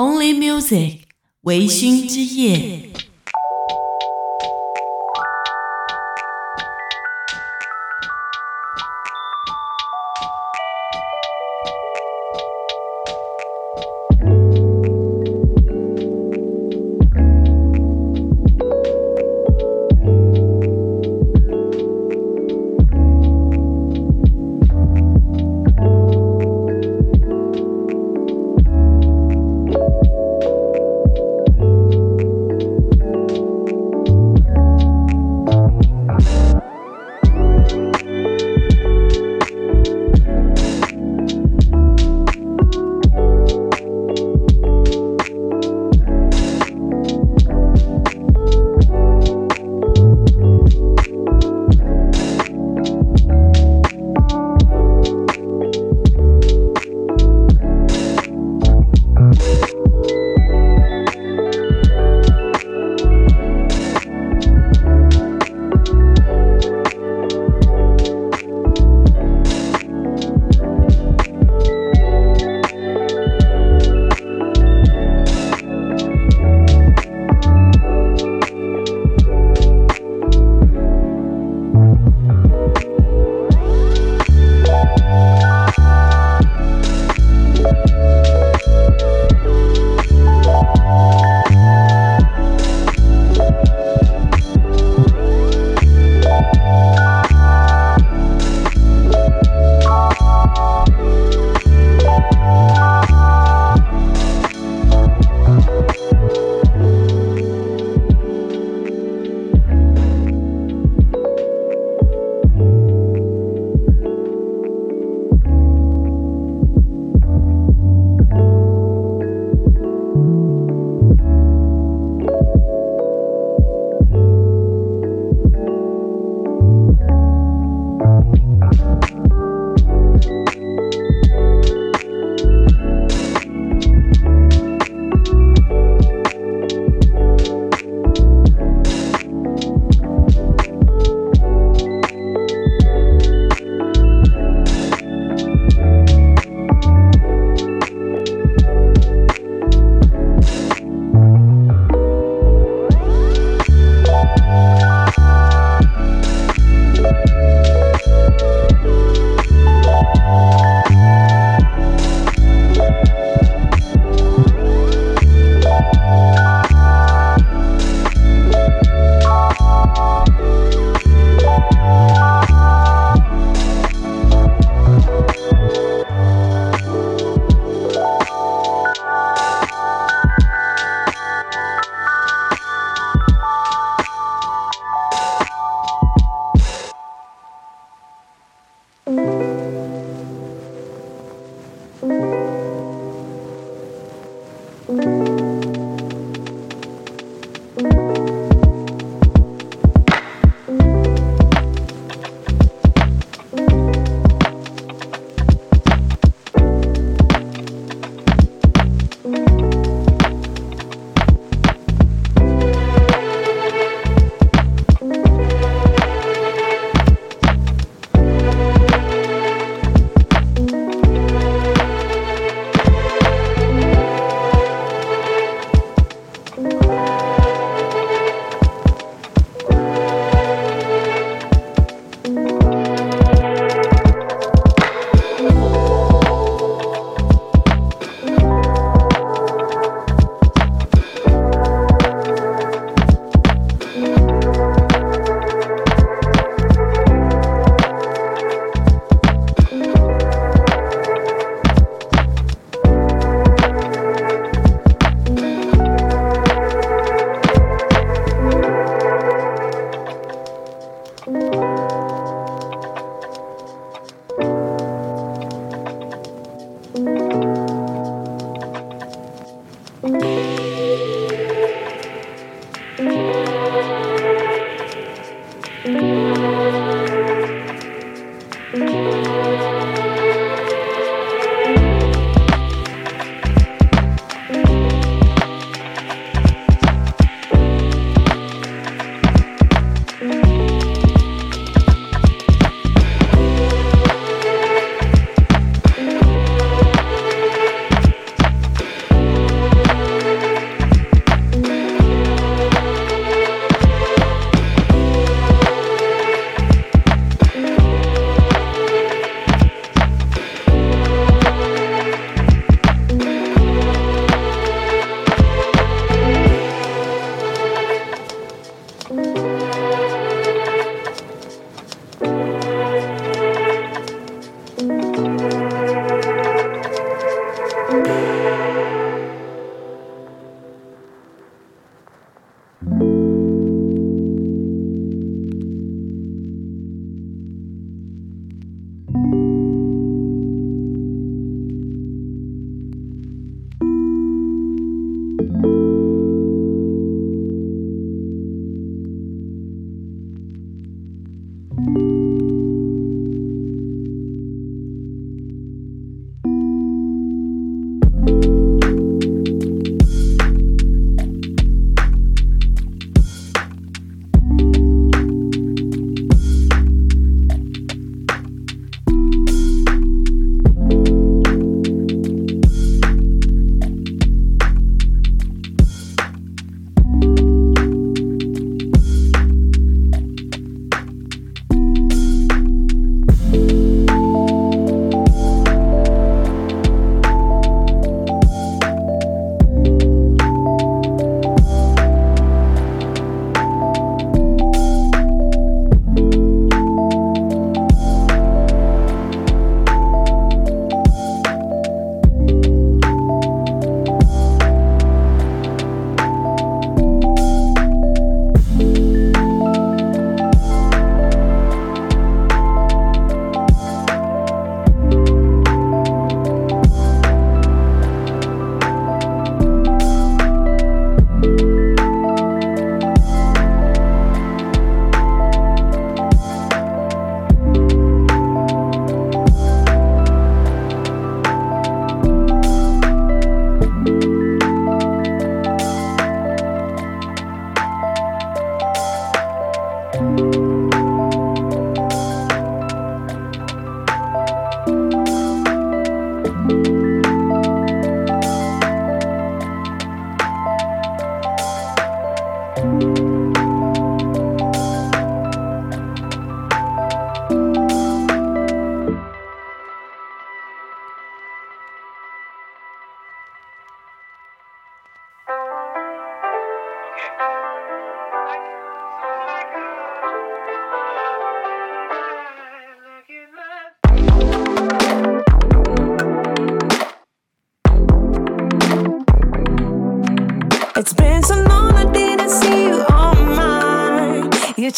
Only Music，微醺之夜。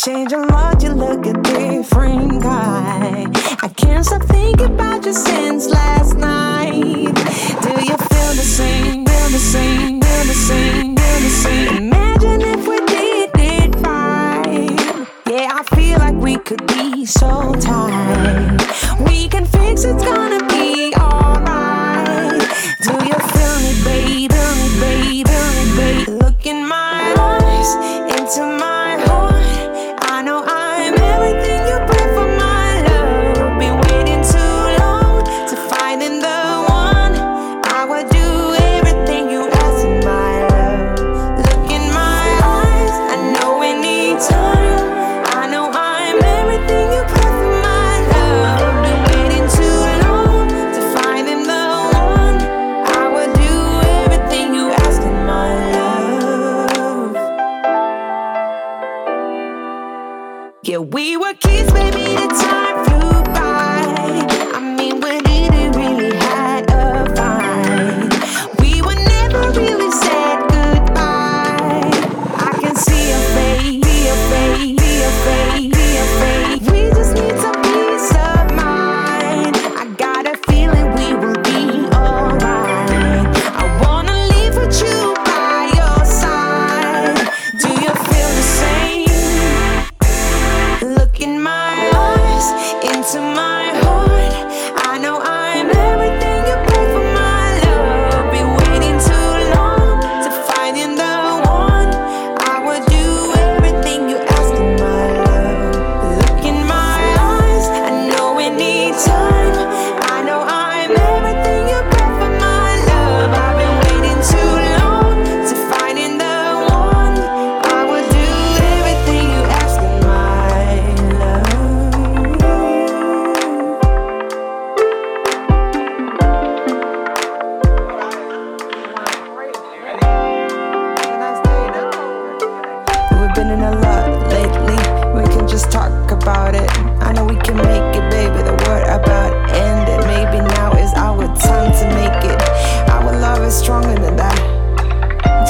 change a lot, you look a different guy. I can't stop thinking about you since last night. Do you feel the same? Feel the same? Feel the same? Feel the same? Imagine if we did it right. Yeah, I feel like we could be so tight. We can fix it.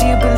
you believe?